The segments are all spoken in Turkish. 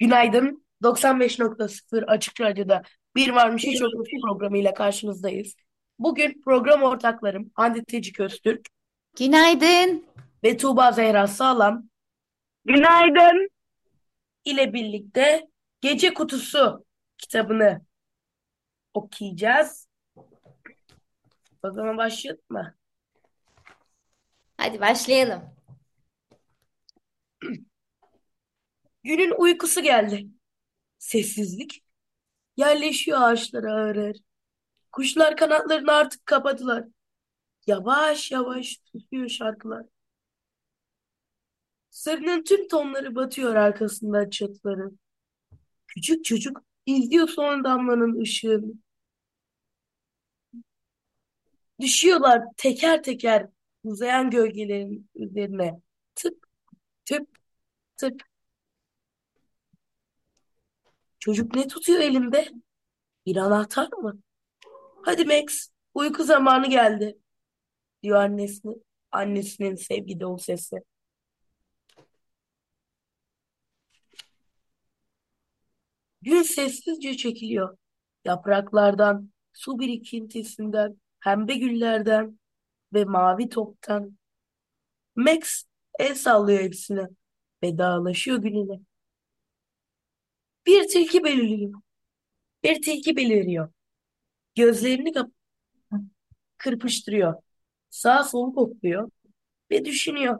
Günaydın. 95.0 Açık Radyo'da Bir Varmış Hiç Yokmuş programıyla karşınızdayız. Bugün program ortaklarım Hande Teci Öztürk Günaydın. ve Tuğba Zehra Sağlam Günaydın. ile birlikte Gece Kutusu kitabını okuyacağız. O zaman başlayalım mı? Hadi başlayalım. Günün uykusu geldi. Sessizlik yerleşiyor ağaçlara ağır ağır. Kuşlar kanatlarını artık kapadılar. Yavaş yavaş susuyor şarkılar. Sarının tüm tonları batıyor arkasından çatıların. Küçük çocuk izliyor son damlanın ışığını. Düşüyorlar teker teker uzayan gölgelerin üzerine. Tıp tıp tıp. Çocuk ne tutuyor elinde? Bir anahtar mı? Hadi Max, uyku zamanı geldi, diyor annesine, annesinin sevgi dolu sesi. Gün sessizce çekiliyor. Yapraklardan, su birikintisinden, pembe güllerden ve mavi toptan. Max el sallıyor hepsine. Vedalaşıyor gününe. Bir tilki belirliyor. Bir tilki beliriyor. Gözlerini kap kırpıştırıyor. Sağ solu kokluyor ve düşünüyor.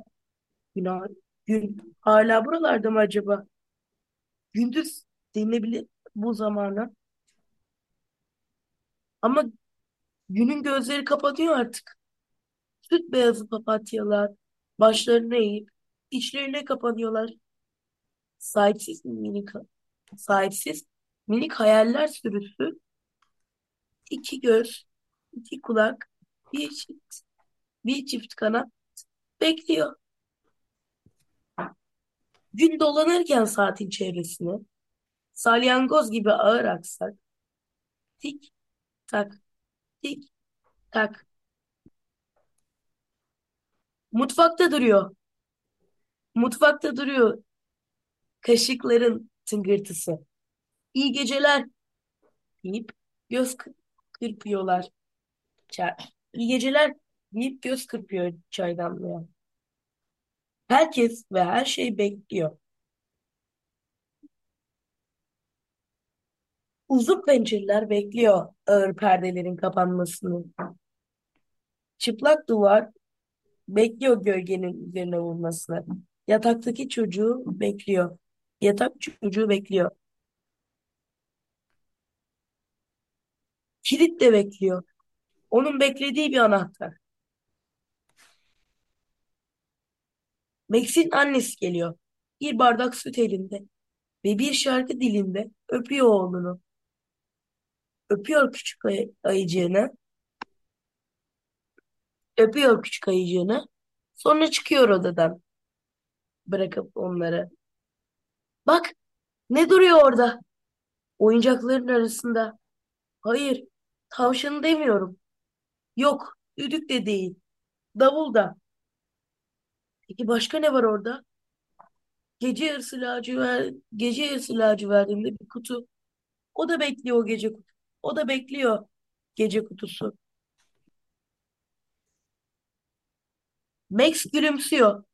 Günah, gün hala buralarda mı acaba? Gündüz denilebilir bu zamana. Ama günün gözleri kapanıyor artık. Süt beyazı papatyalar başlarını eğip içlerine kapanıyorlar. Sahipsiz minik sahipsiz minik hayaller sürüsü iki göz, iki kulak, bir çift, bir çift kanat bekliyor. Gün dolanırken saatin çevresine salyangoz gibi ağır aksak tik tak tik tak mutfakta duruyor. Mutfakta duruyor kaşıkların tıngırtısı. İyi geceler deyip göz kı- kırpıyorlar. Çay. İyi geceler deyip göz kırpıyor çaydanlığa. Herkes ve her şey bekliyor. Uzun pencereler bekliyor ağır perdelerin kapanmasını. Çıplak duvar bekliyor gölgenin üzerine vurmasını. Yataktaki çocuğu bekliyor. Yatak çocuğu bekliyor. Kilit de bekliyor. Onun beklediği bir anahtar. Max'in annesi geliyor. Bir bardak süt elinde ve bir şarkı dilinde öpüyor oğlunu. Öpüyor küçük ay ayıcığını. Öpüyor küçük ayıcığını. Sonra çıkıyor odadan bırakıp onları. Bak ne duruyor orada? Oyuncakların arasında. Hayır, tavşanı demiyorum. Yok, düdük de değil. Davul da. Peki başka ne var orada? Gece yarısı lacivert, gece yarısı lacivertinde bir kutu. O da bekliyor o gece kutu. O da bekliyor gece kutusu. Max gülümsüyor.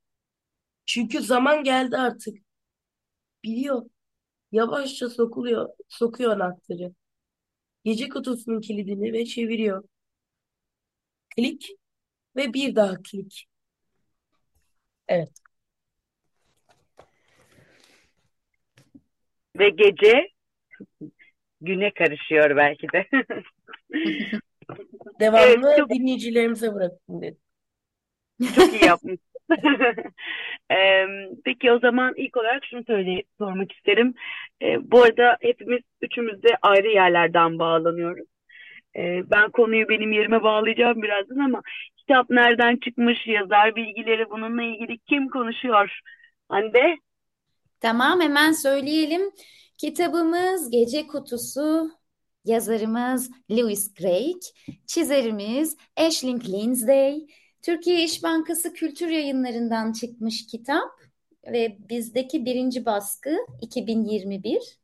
Çünkü zaman geldi artık. Biliyor. Yavaşça sokuluyor, sokuyor anahtarı. Gece kutusunun kilidini ve çeviriyor. Klik ve bir daha klik. Evet. Ve gece güne karışıyor belki de. Devamını Evet, çok- dinleyicilerimize bırakın dedim. Çok iyi yapmış. Eee, Peki o zaman ilk olarak şunu söyle sormak isterim. Eee, bu arada hepimiz üçümüz de ayrı yerlerden bağlanıyoruz. Eee, ben konuyu benim yerime bağlayacağım birazdan ama kitap nereden çıkmış, yazar bilgileri bununla ilgili kim konuşuyor? Hande? Tamam hemen söyleyelim. Kitabımız Gece Kutusu. Yazarımız Lewis Craig. Çizerimiz Aisling Lindsay. Türkiye İş Bankası Kültür Yayınları'ndan çıkmış kitap. ve bizdeki birinci baskı 2021.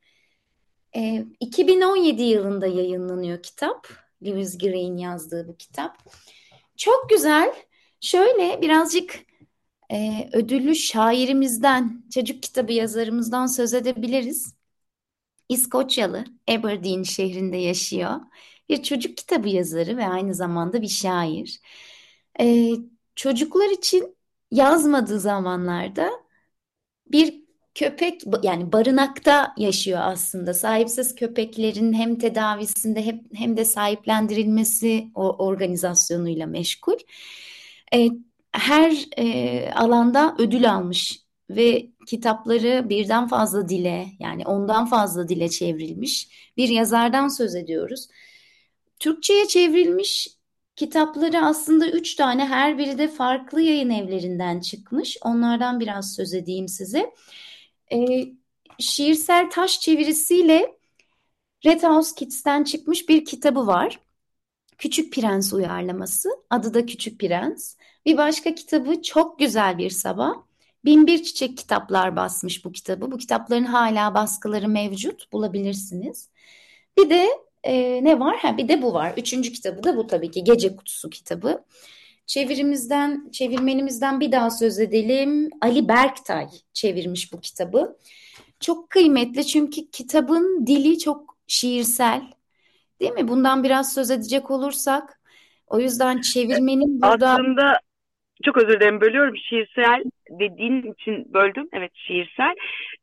E, 2017 yılında yayınlanıyor kitap. Lewis Gray'in yazdığı bu kitap. Çok güzel. Şöyle birazcık e, ödüllü şairimizden, çocuk kitabı yazarımızdan söz edebiliriz. İskoçyalı, Aberdeen şehrinde yaşıyor. Bir çocuk kitabı yazarı ve aynı zamanda bir şair. E, çocuklar için yazmadığı zamanlarda bir köpek yani barınakta yaşıyor aslında. Sahipsiz köpeklerin hem tedavisinde hem, hem de sahiplendirilmesi o organizasyonuyla meşgul. E, her e, alanda ödül almış ve kitapları birden fazla dile yani ondan fazla dile çevrilmiş bir yazardan söz ediyoruz. Türkçe'ye çevrilmiş kitapları aslında üç tane her biri de farklı yayın evlerinden çıkmış. Onlardan biraz söz edeyim size. E, şiirsel taş çevirisiyle Red House Kids'ten çıkmış bir kitabı var. Küçük Prens uyarlaması. Adı da Küçük Prens. Bir başka kitabı çok güzel bir sabah. Binbir Çiçek kitaplar basmış bu kitabı. Bu kitapların hala baskıları mevcut bulabilirsiniz. Bir de e, ne var? Ha, bir de bu var. Üçüncü kitabı da bu tabii ki Gece Kutusu kitabı. Çevirimizden, çevirmenimizden bir daha söz edelim. Ali Berktay çevirmiş bu kitabı. Çok kıymetli çünkü kitabın dili çok şiirsel. Değil mi? Bundan biraz söz edecek olursak. O yüzden çevirmenin burada... Aslında çok özür dilerim bölüyorum. Şiirsel dediğin için böldüm. Evet şiirsel.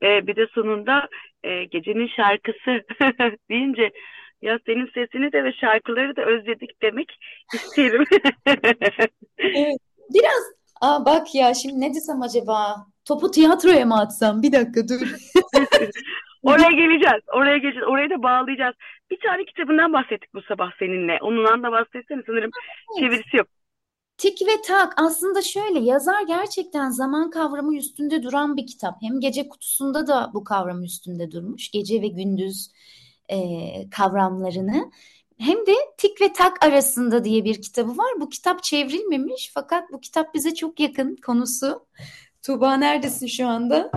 Ee, bir de sonunda e, gecenin şarkısı deyince ya senin sesini de ve şarkıları da özledik demek isterim. evet. Biraz Aa bak ya şimdi ne desem acaba? Topu tiyatroya mı atsam? Bir dakika dur. Oraya geleceğiz. Oraya geleceğiz. Oraya da bağlayacağız. Bir tane kitabından bahsettik bu sabah seninle. Onunla da bahsetsene. Sanırım evet. çevirisi yok. Tik ve Tak aslında şöyle yazar gerçekten zaman kavramı üstünde duran bir kitap. Hem gece kutusunda da bu kavram üstünde durmuş. Gece ve gündüz e, kavramlarını. Hem de Tik ve Tak arasında diye bir kitabı var. Bu kitap çevrilmemiş fakat bu kitap bize çok yakın konusu. Tuğba neredesin şu anda?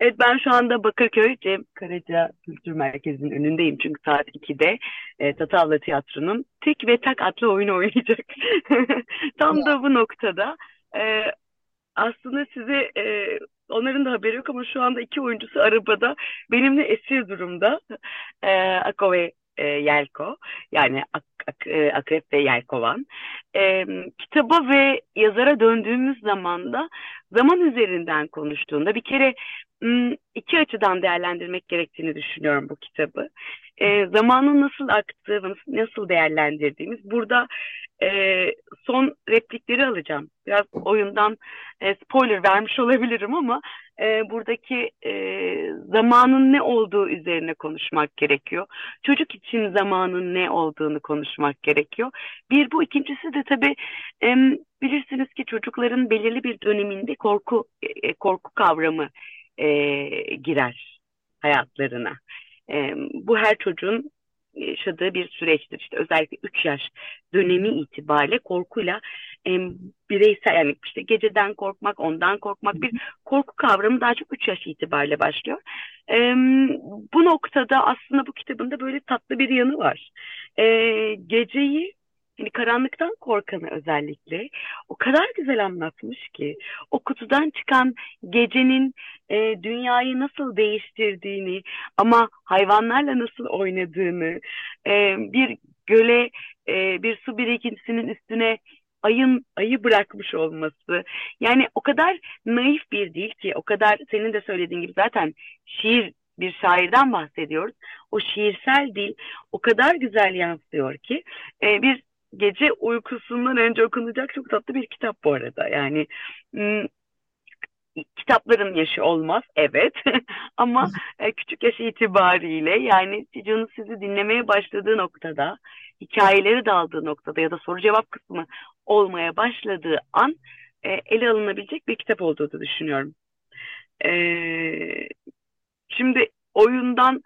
Evet ben şu anda Bakırköy Cem Karaca Kültür Merkezi'nin önündeyim. Çünkü saat 2'de e, Tatavla Tiyatro'nun Tik ve Tak adlı oyunu oynayacak. Tam da bu noktada e, aslında size e, onların da haberi yok ama şu anda iki oyuncusu arabada benimle esir durumda. E, Ako ve e, Yelko yani Ak, Ak, e, Akrep ve Yelkovan. E, kitaba ve yazara döndüğümüz zaman da zaman üzerinden konuştuğunda bir kere iki açıdan değerlendirmek gerektiğini düşünüyorum bu kitabı. E, zamanın nasıl aktığı, nasıl değerlendirdiğimiz. Burada e, son replikleri alacağım. Biraz oyundan e, spoiler vermiş olabilirim ama e, buradaki e, zamanın ne olduğu üzerine konuşmak gerekiyor. Çocuk için zamanın ne olduğunu konuşmak gerekiyor. Bir bu, ikincisi de tabii e, bilirsiniz ki çocukların belirli bir döneminde korku e, korku kavramı e, girer hayatlarına. E, bu her çocuğun yaşadığı bir süreçtir. İşte özellikle 3 yaş dönemi itibariyle korkuyla e, bireysel yani işte geceden korkmak, ondan korkmak bir korku kavramı daha çok 3 yaş itibariyle başlıyor. E, bu noktada aslında bu kitabında böyle tatlı bir yanı var. E, geceyi hani karanlıktan korkanı özellikle o kadar güzel anlatmış ki o kutudan çıkan gecenin e, dünyayı nasıl değiştirdiğini ama hayvanlarla nasıl oynadığını e, bir göle e, bir su birikintisinin üstüne ayın ayı bırakmış olması yani o kadar naif bir dil ki o kadar senin de söylediğin gibi zaten şiir bir şairden bahsediyoruz. O şiirsel dil o kadar güzel yansıyor ki e, bir gece uykusundan önce okunacak çok tatlı bir kitap bu arada. Yani kitapların yaşı olmaz evet ama e, küçük yaş itibariyle yani çocuğun sizi dinlemeye başladığı noktada hikayeleri daldığı noktada ya da soru cevap kısmı olmaya başladığı an e, ele alınabilecek bir kitap olduğunu düşünüyorum. E, şimdi oyundan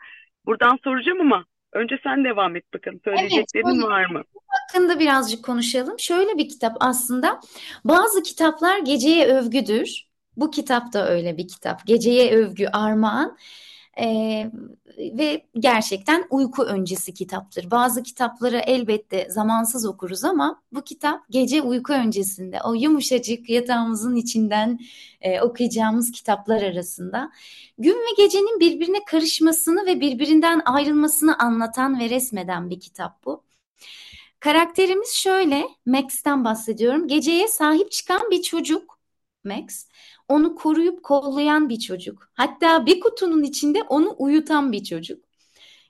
buradan soracağım ama önce sen devam et bakalım. Söyleyeceklerin evet, var mı? Hakkında birazcık konuşalım. Şöyle bir kitap aslında. Bazı kitaplar geceye övgüdür. Bu kitap da öyle bir kitap. Geceye övgü, armağan. Ee, ve gerçekten uyku öncesi kitaptır. Bazı kitapları elbette zamansız okuruz ama bu kitap gece uyku öncesinde o yumuşacık yatağımızın içinden e, okuyacağımız kitaplar arasında. Gün ve gecenin birbirine karışmasını ve birbirinden ayrılmasını anlatan ve resmeden bir kitap bu. Karakterimiz şöyle, Max'ten bahsediyorum. Geceye sahip çıkan bir çocuk, Max. Onu koruyup kollayan bir çocuk. Hatta bir kutunun içinde onu uyutan bir çocuk.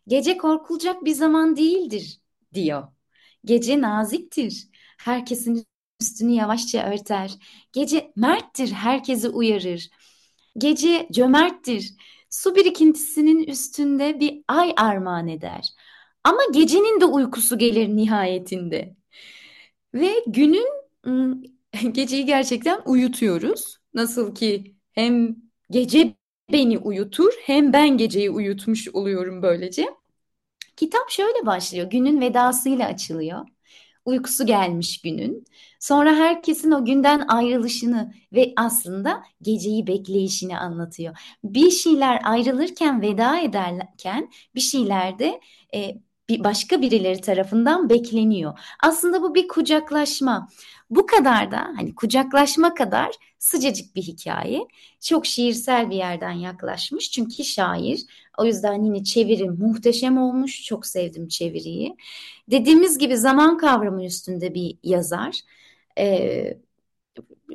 Gece korkulacak bir zaman değildir, diyor. Gece naziktir. Herkesin üstünü yavaşça örter. Gece merttir, herkesi uyarır. Gece cömerttir. Su birikintisinin üstünde bir ay armağan eder. Ama gecenin de uykusu gelir nihayetinde. Ve günün geceyi gerçekten uyutuyoruz. Nasıl ki hem gece beni uyutur hem ben geceyi uyutmuş oluyorum böylece. Kitap şöyle başlıyor. Günün vedasıyla açılıyor. Uykusu gelmiş günün. Sonra herkesin o günden ayrılışını ve aslında geceyi bekleyişini anlatıyor. Bir şeyler ayrılırken, veda ederken bir şeyler de e, bir başka birileri tarafından bekleniyor. Aslında bu bir kucaklaşma. Bu kadar da hani kucaklaşma kadar sıcacık bir hikaye. Çok şiirsel bir yerden yaklaşmış çünkü şair. O yüzden yine çeviri muhteşem olmuş. Çok sevdim çeviriyi. Dediğimiz gibi zaman kavramı üstünde bir yazar. Ee,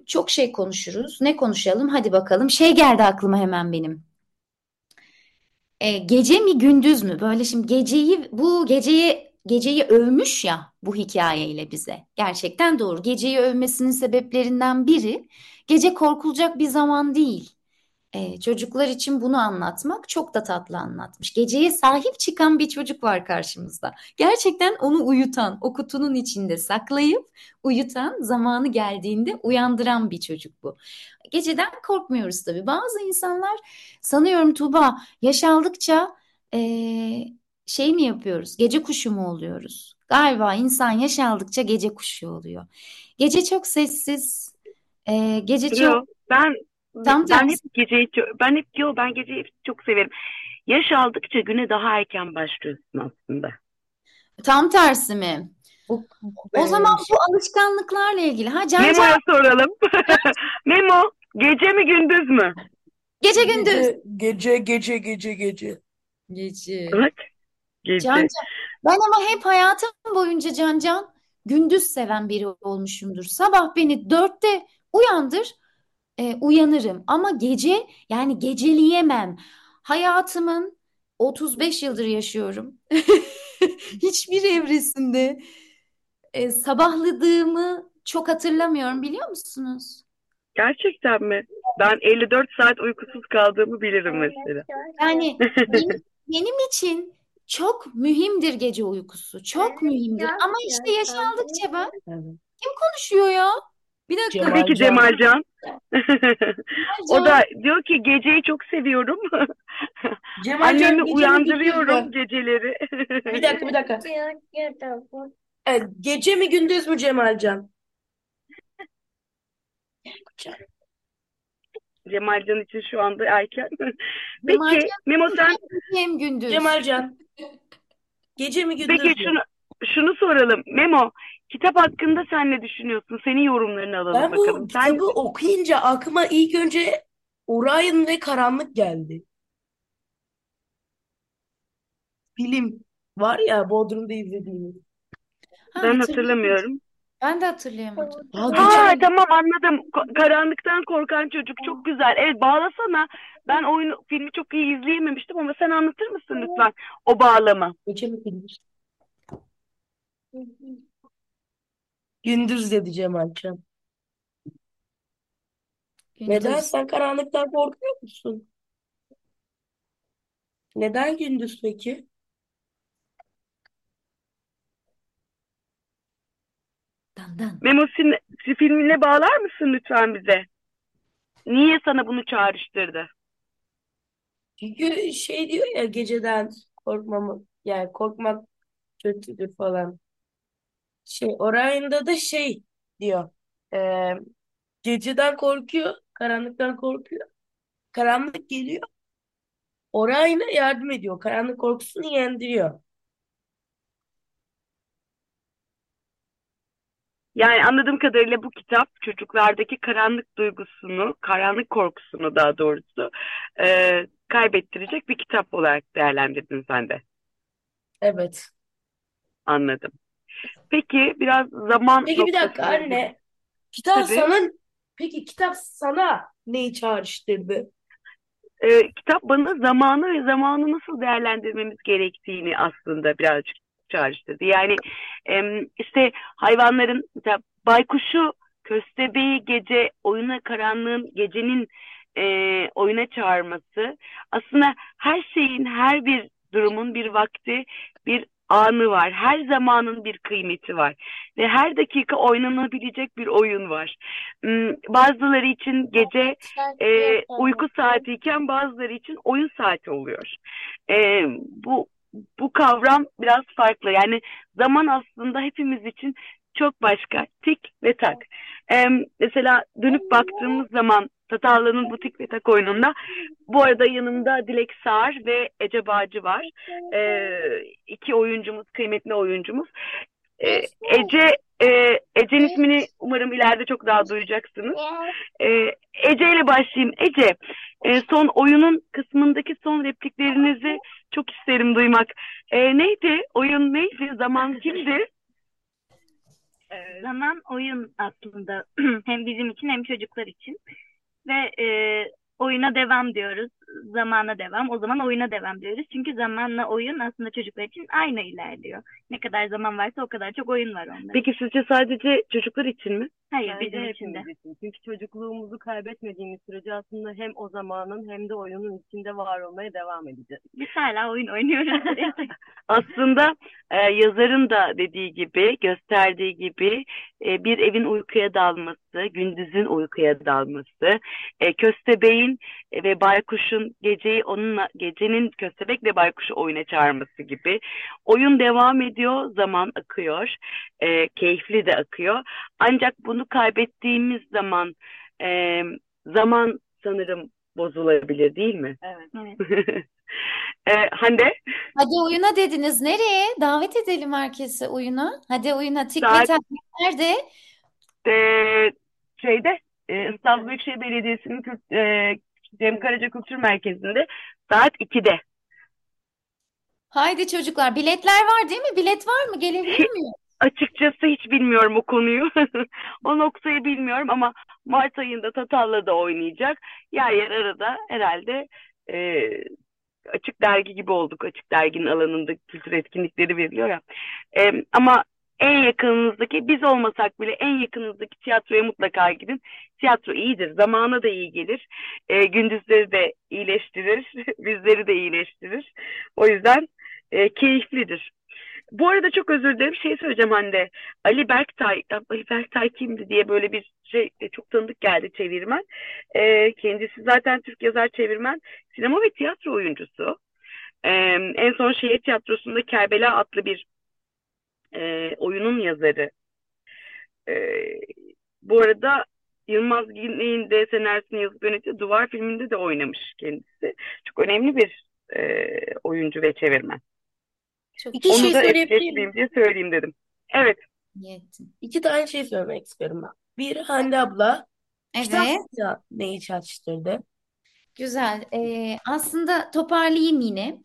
çok şey konuşuruz. Ne konuşalım? Hadi bakalım. Şey geldi aklıma hemen benim. Ee, gece mi gündüz mü? Böyle şimdi geceyi bu geceyi geceyi övmüş ya bu hikayeyle bize. Gerçekten doğru. Geceyi övmesinin sebeplerinden biri gece korkulacak bir zaman değil. Ee, çocuklar için bunu anlatmak çok da tatlı anlatmış. Geceye sahip çıkan bir çocuk var karşımızda. Gerçekten onu uyutan, o kutunun içinde saklayıp uyutan, zamanı geldiğinde uyandıran bir çocuk bu. Geceden korkmuyoruz tabii. Bazı insanlar sanıyorum Tuğba yaş aldıkça ee, şey mi yapıyoruz? Gece kuşu mu oluyoruz? Galiba insan yaş aldıkça gece kuşu oluyor. Gece çok sessiz. E, gece çok Yo, ben tam ben hep geceyi çok, ben hep yo ben geceyi çok severim. Yaş aldıkça güne daha erken başlıyorsun aslında. Tam tersi mi? Bu, O zaman bu alışkanlıklarla ilgili. Ha Can Can Memo'ya soralım. Memo, gece mi gündüz mü? gece gündüz. Gece, gece, gece, gece, gece. Gece. Evet. Gece. Can Can. Ben ama hep hayatım boyunca Can Can gündüz seven biri olmuşumdur. Sabah beni dörtte uyandır, e, uyanırım. Ama gece yani geceleyemem. Hayatımın 35 yıldır yaşıyorum. Hiçbir evresinde e, sabahladığımı çok hatırlamıyorum biliyor musunuz? Gerçekten mi? Ben 54 saat uykusuz kaldığımı bilirim mesela. Yani benim, benim için çok mühimdir gece uykusu. Çok mühimdir. Ama işte yaş aldıkça ben kim konuşuyor ya? Bir dakika. Tabii ki Cemalcan. Cemalcan. O da diyor ki geceyi çok seviyorum. Cemalcan Annemi gündüz uyandırıyorum mü? geceleri. Bir dakika, bir dakika. Evet, gece mi gündüz mü Cemalcan? Cemalcan için şu anda erken. Cemalcan Peki Memo sen hem gündüz. Cemalcan. Gece mi gündüz peki mü? şunu şunu soralım. Memo kitap hakkında sen ne düşünüyorsun? Senin yorumlarını alalım Ben bu bakalım. Sen kitabı okuyunca aklıma ilk önce Orion ve Karanlık geldi. Film var ya Bodrum'da izlediğimiz. Ha, ben hatırlamıyorum. Ben de hatırlayamadım. Aa geçen tamam anladım. Ko- Karanlıktan korkan çocuk çok güzel. Evet bağlasana. Ben oyunu filmi çok iyi izleyememiştim ama sen anlatır mısın lütfen o bağlama? geçen gündüz. Gündüz dedi Cemalcan. Neden? Gündüz. Sen karanlıktan korkuyor musun? Neden gündüz peki? Dan dan. Memo sin- si- filmine bağlar mısın lütfen bize? Niye sana bunu çağrıştırdı? Çünkü şey diyor ya geceden korkmamı yani korkmak kötüdür falan. Şey Orion'da da şey diyor. e, geceden korkuyor, Karanlıktan korkuyor. Karanlık geliyor. Orayına yardım ediyor. Karanlık korkusunu yendiriyor. Yani anladığım kadarıyla bu kitap çocuklardaki karanlık duygusunu, karanlık korkusunu daha doğrusu e, kaybettirecek bir kitap olarak değerlendirdin sen de. Evet. Anladım. Peki biraz zaman Peki bir dakika noktasına anne. Kitap Tabii. sana peki kitap sana neyi çağrıştırdı? e, kitap bana zamanı ve zamanı nasıl değerlendirmemiz gerektiğini aslında birazcık çağrıştırdı. Yani em, işte hayvanların mesela baykuşu, köstebeği gece oyuna karanlığın gecenin e, oyuna çağırması aslında her şeyin her bir durumun bir vakti bir anı var. Her zamanın bir kıymeti var ve her dakika oynanabilecek bir oyun var. Hmm, Bazıları için gece e, uyku saatiyken bazıları için oyun saati oluyor. E, bu bu kavram biraz farklı. Yani zaman aslında hepimiz için çok başka. Tik ve tak. E, mesela dönüp baktığımız zaman Tatavla'nın bu tik ve tak oyununda bu arada yanımda Dilek Sağar ve Ece Bağcı var. E, iki oyuncumuz, kıymetli oyuncumuz. E, Ece e, Ece'nin ismini umarım ileride çok daha duyacaksınız. E, Ece ile başlayayım. Ece, e, son oyunun kısmındaki son repliklerinizi çok isterim duymak. E, neydi? Oyun neydi? Zaman kimdi? Ee, Zaman oyun aslında hem bizim için hem çocuklar için ve e, oyuna devam diyoruz. Zamana devam. O zaman oyuna devam diyoruz. Çünkü zamanla oyun aslında çocuklar için aynı ilerliyor. Ne kadar zaman varsa o kadar çok oyun var onda. Peki sizce sadece çocuklar için mi? Hayır Bence bizim için de. için. Çünkü çocukluğumuzu kaybetmediğimiz sürece aslında hem o zamanın hem de oyunun içinde var olmaya devam edeceğiz. Biz hala oyun oynuyoruz. Aslında e, yazarın da dediği gibi, gösterdiği gibi e, bir evin uykuya dalması, gündüzün uykuya dalması, e, köstebeğin ve baykuşun geceyi onunla gecenin köstebek ve baykuşu oyuna çağırması gibi. Oyun devam ediyor, zaman akıyor, e, keyifli de akıyor. Ancak bunu kaybettiğimiz zaman e, zaman sanırım bozulabilir değil mi? Evet. Evet. e, Hande? Hadi oyuna dediniz. Nereye? Davet edelim herkesi oyuna. Hadi oyuna. Tik Saat- nerede? Ee, şeyde e, İstanbul Büyükşehir Belediyesi'nin Kült- e, Cem Karaca Kültür Merkezi'nde saat 2'de. Haydi çocuklar. Biletler var değil mi? Bilet var mı? Gelebilir miyim? Açıkçası hiç bilmiyorum o konuyu. O noktayı bilmiyorum ama Mart ayında Tatavla'da oynayacak. Yer yer arada herhalde e, açık dergi gibi olduk. Açık derginin alanında kültür etkinlikleri veriliyor ya. E, ama en yakınınızdaki biz olmasak bile en yakınınızdaki tiyatroya mutlaka gidin. Tiyatro iyidir. Zamana da iyi gelir. E, gündüzleri de iyileştirir. Bizleri de iyileştirir. O yüzden e, keyiflidir. Bu arada çok özür dilerim. Şey söyleyeceğim Hande. Ali Berktay, Ali Berktay kimdi diye böyle bir şey e, çok tanıdık geldi çevirmen. E, kendisi zaten Türk yazar çevirmen, sinema ve tiyatro oyuncusu. E, en son şehir tiyatrosunda Kerbela adlı bir e, oyunun yazarı. E, bu arada Yılmaz Güney'in de senaryosunu yazıp yönettiği Duvar filminde de oynamış kendisi. Çok önemli bir e, oyuncu ve çevirmen. Çok İki Onu şey da ekletmeyeyim diye söyleyeyim dedim. Evet. iyi ettin. İki tane şey söylemek istiyorum ben. Bir Hande abla. Evet. neyi çağrıştırdı? Güzel. Ee, aslında toparlayayım yine.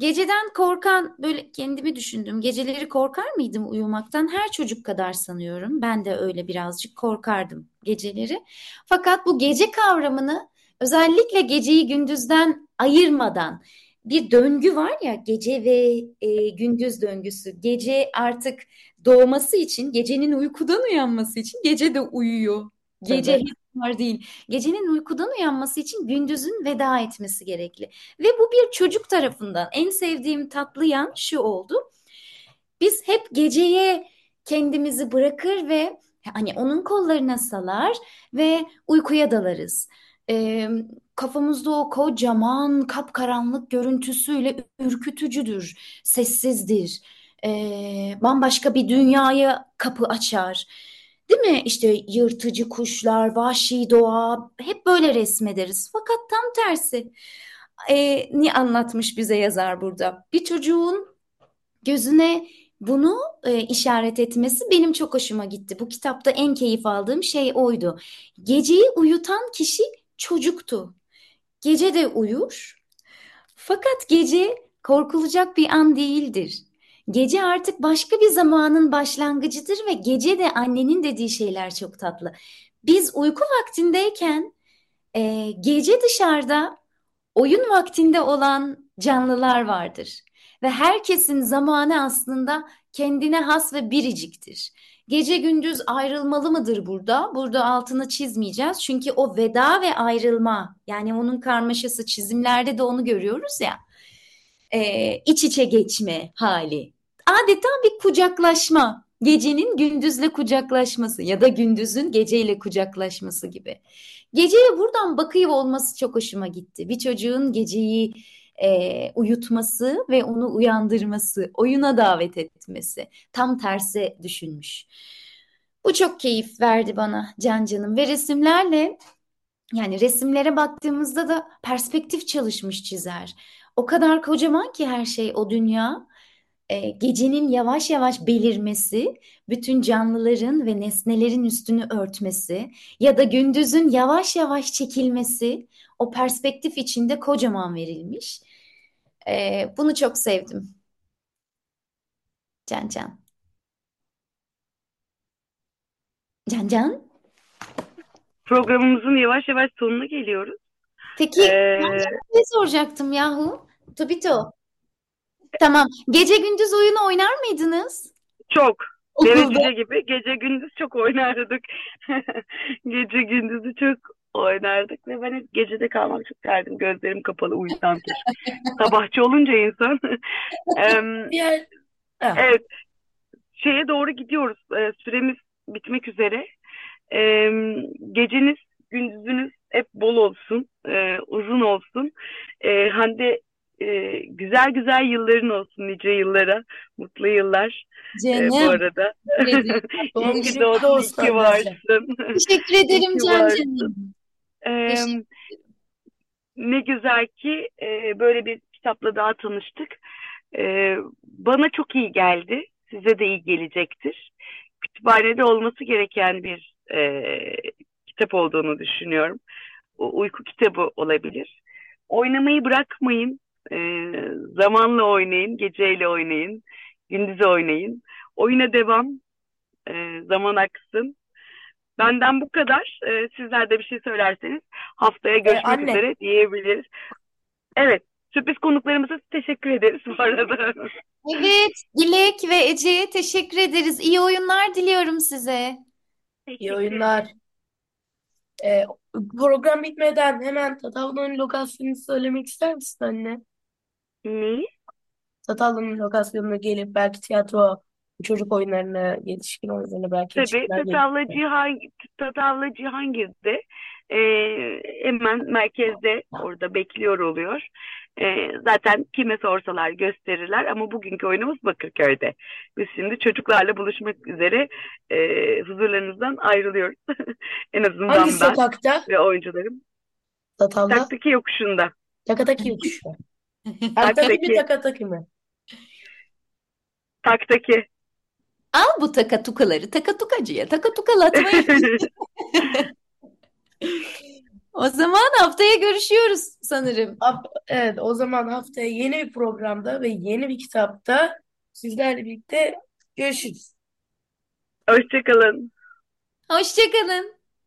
Geceden korkan böyle kendimi düşündüm. Geceleri korkar mıydım uyumaktan? Her çocuk kadar sanıyorum. Ben de öyle birazcık korkardım geceleri. Fakat bu gece kavramını özellikle geceyi gündüzden ayırmadan bir döngü var ya gece ve e, gündüz döngüsü. Gece artık doğması için, gecenin uykudan uyanması için gece de uyuyor. Gece Evet. Var değil. Gecenin uykudan uyanması için gündüzün veda etmesi gerekli. Ve bu bir çocuk tarafından en sevdiğim tatlı yan şu oldu. Biz hep geceye kendimizi bırakır ve hani onun kollarına salar ve uykuya dalarız. Ee, kafamızda o kocaman kapkaranlık görüntüsüyle ürkütücüdür, sessizdir. Ee, bambaşka bir dünyaya kapı açar. Değil mi? İşte yırtıcı kuşlar, vahşi doğa hep böyle resmederiz. Fakat tam tersi. Ee, ni anlatmış bize yazar burada. Bir çocuğun gözüne bunu e, işaret etmesi benim çok hoşuma gitti. Bu kitapta en keyif aldığım şey oydu. Geceyi uyutan kişi çocuktu. Gece de uyur. Fakat gece korkulacak bir an değildir. Gece artık başka bir zamanın başlangıcıdır ve gece de annenin dediği şeyler çok tatlı. Biz uyku vaktindeyken e, gece dışarıda oyun vaktinde olan canlılar vardır. Ve herkesin zamanı aslında kendine has ve biriciktir. Gece gündüz ayrılmalı mıdır burada? Burada altını çizmeyeceğiz. Çünkü o veda ve ayrılma yani onun karmaşası çizimlerde de onu görüyoruz ya. E, iç içe geçme hali. Adeta bir kucaklaşma. Gecenin gündüzle kucaklaşması ya da gündüzün geceyle kucaklaşması gibi. Geceye buradan bakıyor olması çok hoşuma gitti. Bir çocuğun geceyi e, uyutması ve onu uyandırması, oyuna davet etmesi. Tam tersi düşünmüş. Bu çok keyif verdi bana Can Canım ve resimlerle yani resimlere baktığımızda da perspektif çalışmış çizer. O kadar kocaman ki her şey o dünya. E, gecenin yavaş yavaş belirmesi, bütün canlıların ve nesnelerin üstünü örtmesi ya da gündüzün yavaş yavaş çekilmesi o perspektif içinde kocaman verilmiş. E, bunu çok sevdim. Can Can. Can Can. Programımızın yavaş yavaş sonuna geliyoruz. Peki Ee, ben şey soracaktım yahu. Tobito. Tamam. Gece gündüz oyunu oynar mıydınız? çok. Cüce gibi gece gündüz çok oynardık. Gece gündüzü çok oynardık ve ben hep gecede kalmak çok isterdim. Gözlerim kapalı uyusam keşke. Sabahçı olunca insan. Diğer Ha, Evet, şeye doğru gidiyoruz. Ee, süremiz bitmek üzere. Geceniz, gündüzünüz hep bol olsun, ee, uzun olsun. Ee, Hande e, güzel güzel yılların olsun nice yıllara, mutlu yıllar bu Canım. arada. Teşekkür ederim. Doğum İyi ki doğdun, iyi ki varsın. Teşekkür ederim ki Can varsın. Canım. Teşekkür ne güzel ki e, böyle bir kitapla daha tanıştık. Ee, bana çok iyi geldi. Size de iyi gelecektir. Kütüphanede olması gereken bir e, kitap olduğunu düşünüyorum. O, uyku kitabı olabilir. Oynamayı bırakmayın. Ee, zamanla oynayın, geceyle oynayın, gündüz oynayın. Oyuna devam, ee, zaman aksın. Benden bu kadar. Ee, sizler de bir şey söylerseniz haftaya Ee, görüşmek anne, üzere diyebiliriz. Evet, sürpriz konuklarımıza teşekkür ederiz bu arada. Evet, Dilek ve Ece'ye teşekkür ederiz. İyi oyunlar diliyorum size. iyi oyunlar. Ee, program bitmeden hemen Tatavla'nın lokasyonunu söylemek ister misin anne? Ne? Tatavla'nın lokasyonuna gelip belki tiyatro, çocuk oyunlarını, yetişkin oyunlarını belki Tabii yetişkinler Tatavla Cihang Tatavla Cihangir'de ee, hemen merkezde orada bekliyor oluyor. Ee, zaten kime sorsalar gösterirler ama bugünkü oyunumuz Bakırköy'de. Biz şimdi çocuklarla buluşmak üzere ee, huzurlarınızdan ayrılıyoruz. En azından Hangi ben sokakta? ve oyuncularım. Tatavla? Taktaki yokuşunda. Takataki yokuşu. Taktaki mi Taktaki. takataki mi? Taktaki. Al bu takatukaları takatukacıya takatukalatmayı. O zaman haftaya görüşüyoruz sanırım. Evet, o zaman haftaya yeni bir programda ve yeni bir kitapta sizlerle birlikte görüşürüz. Hoşçakalın. Hoşçakalın.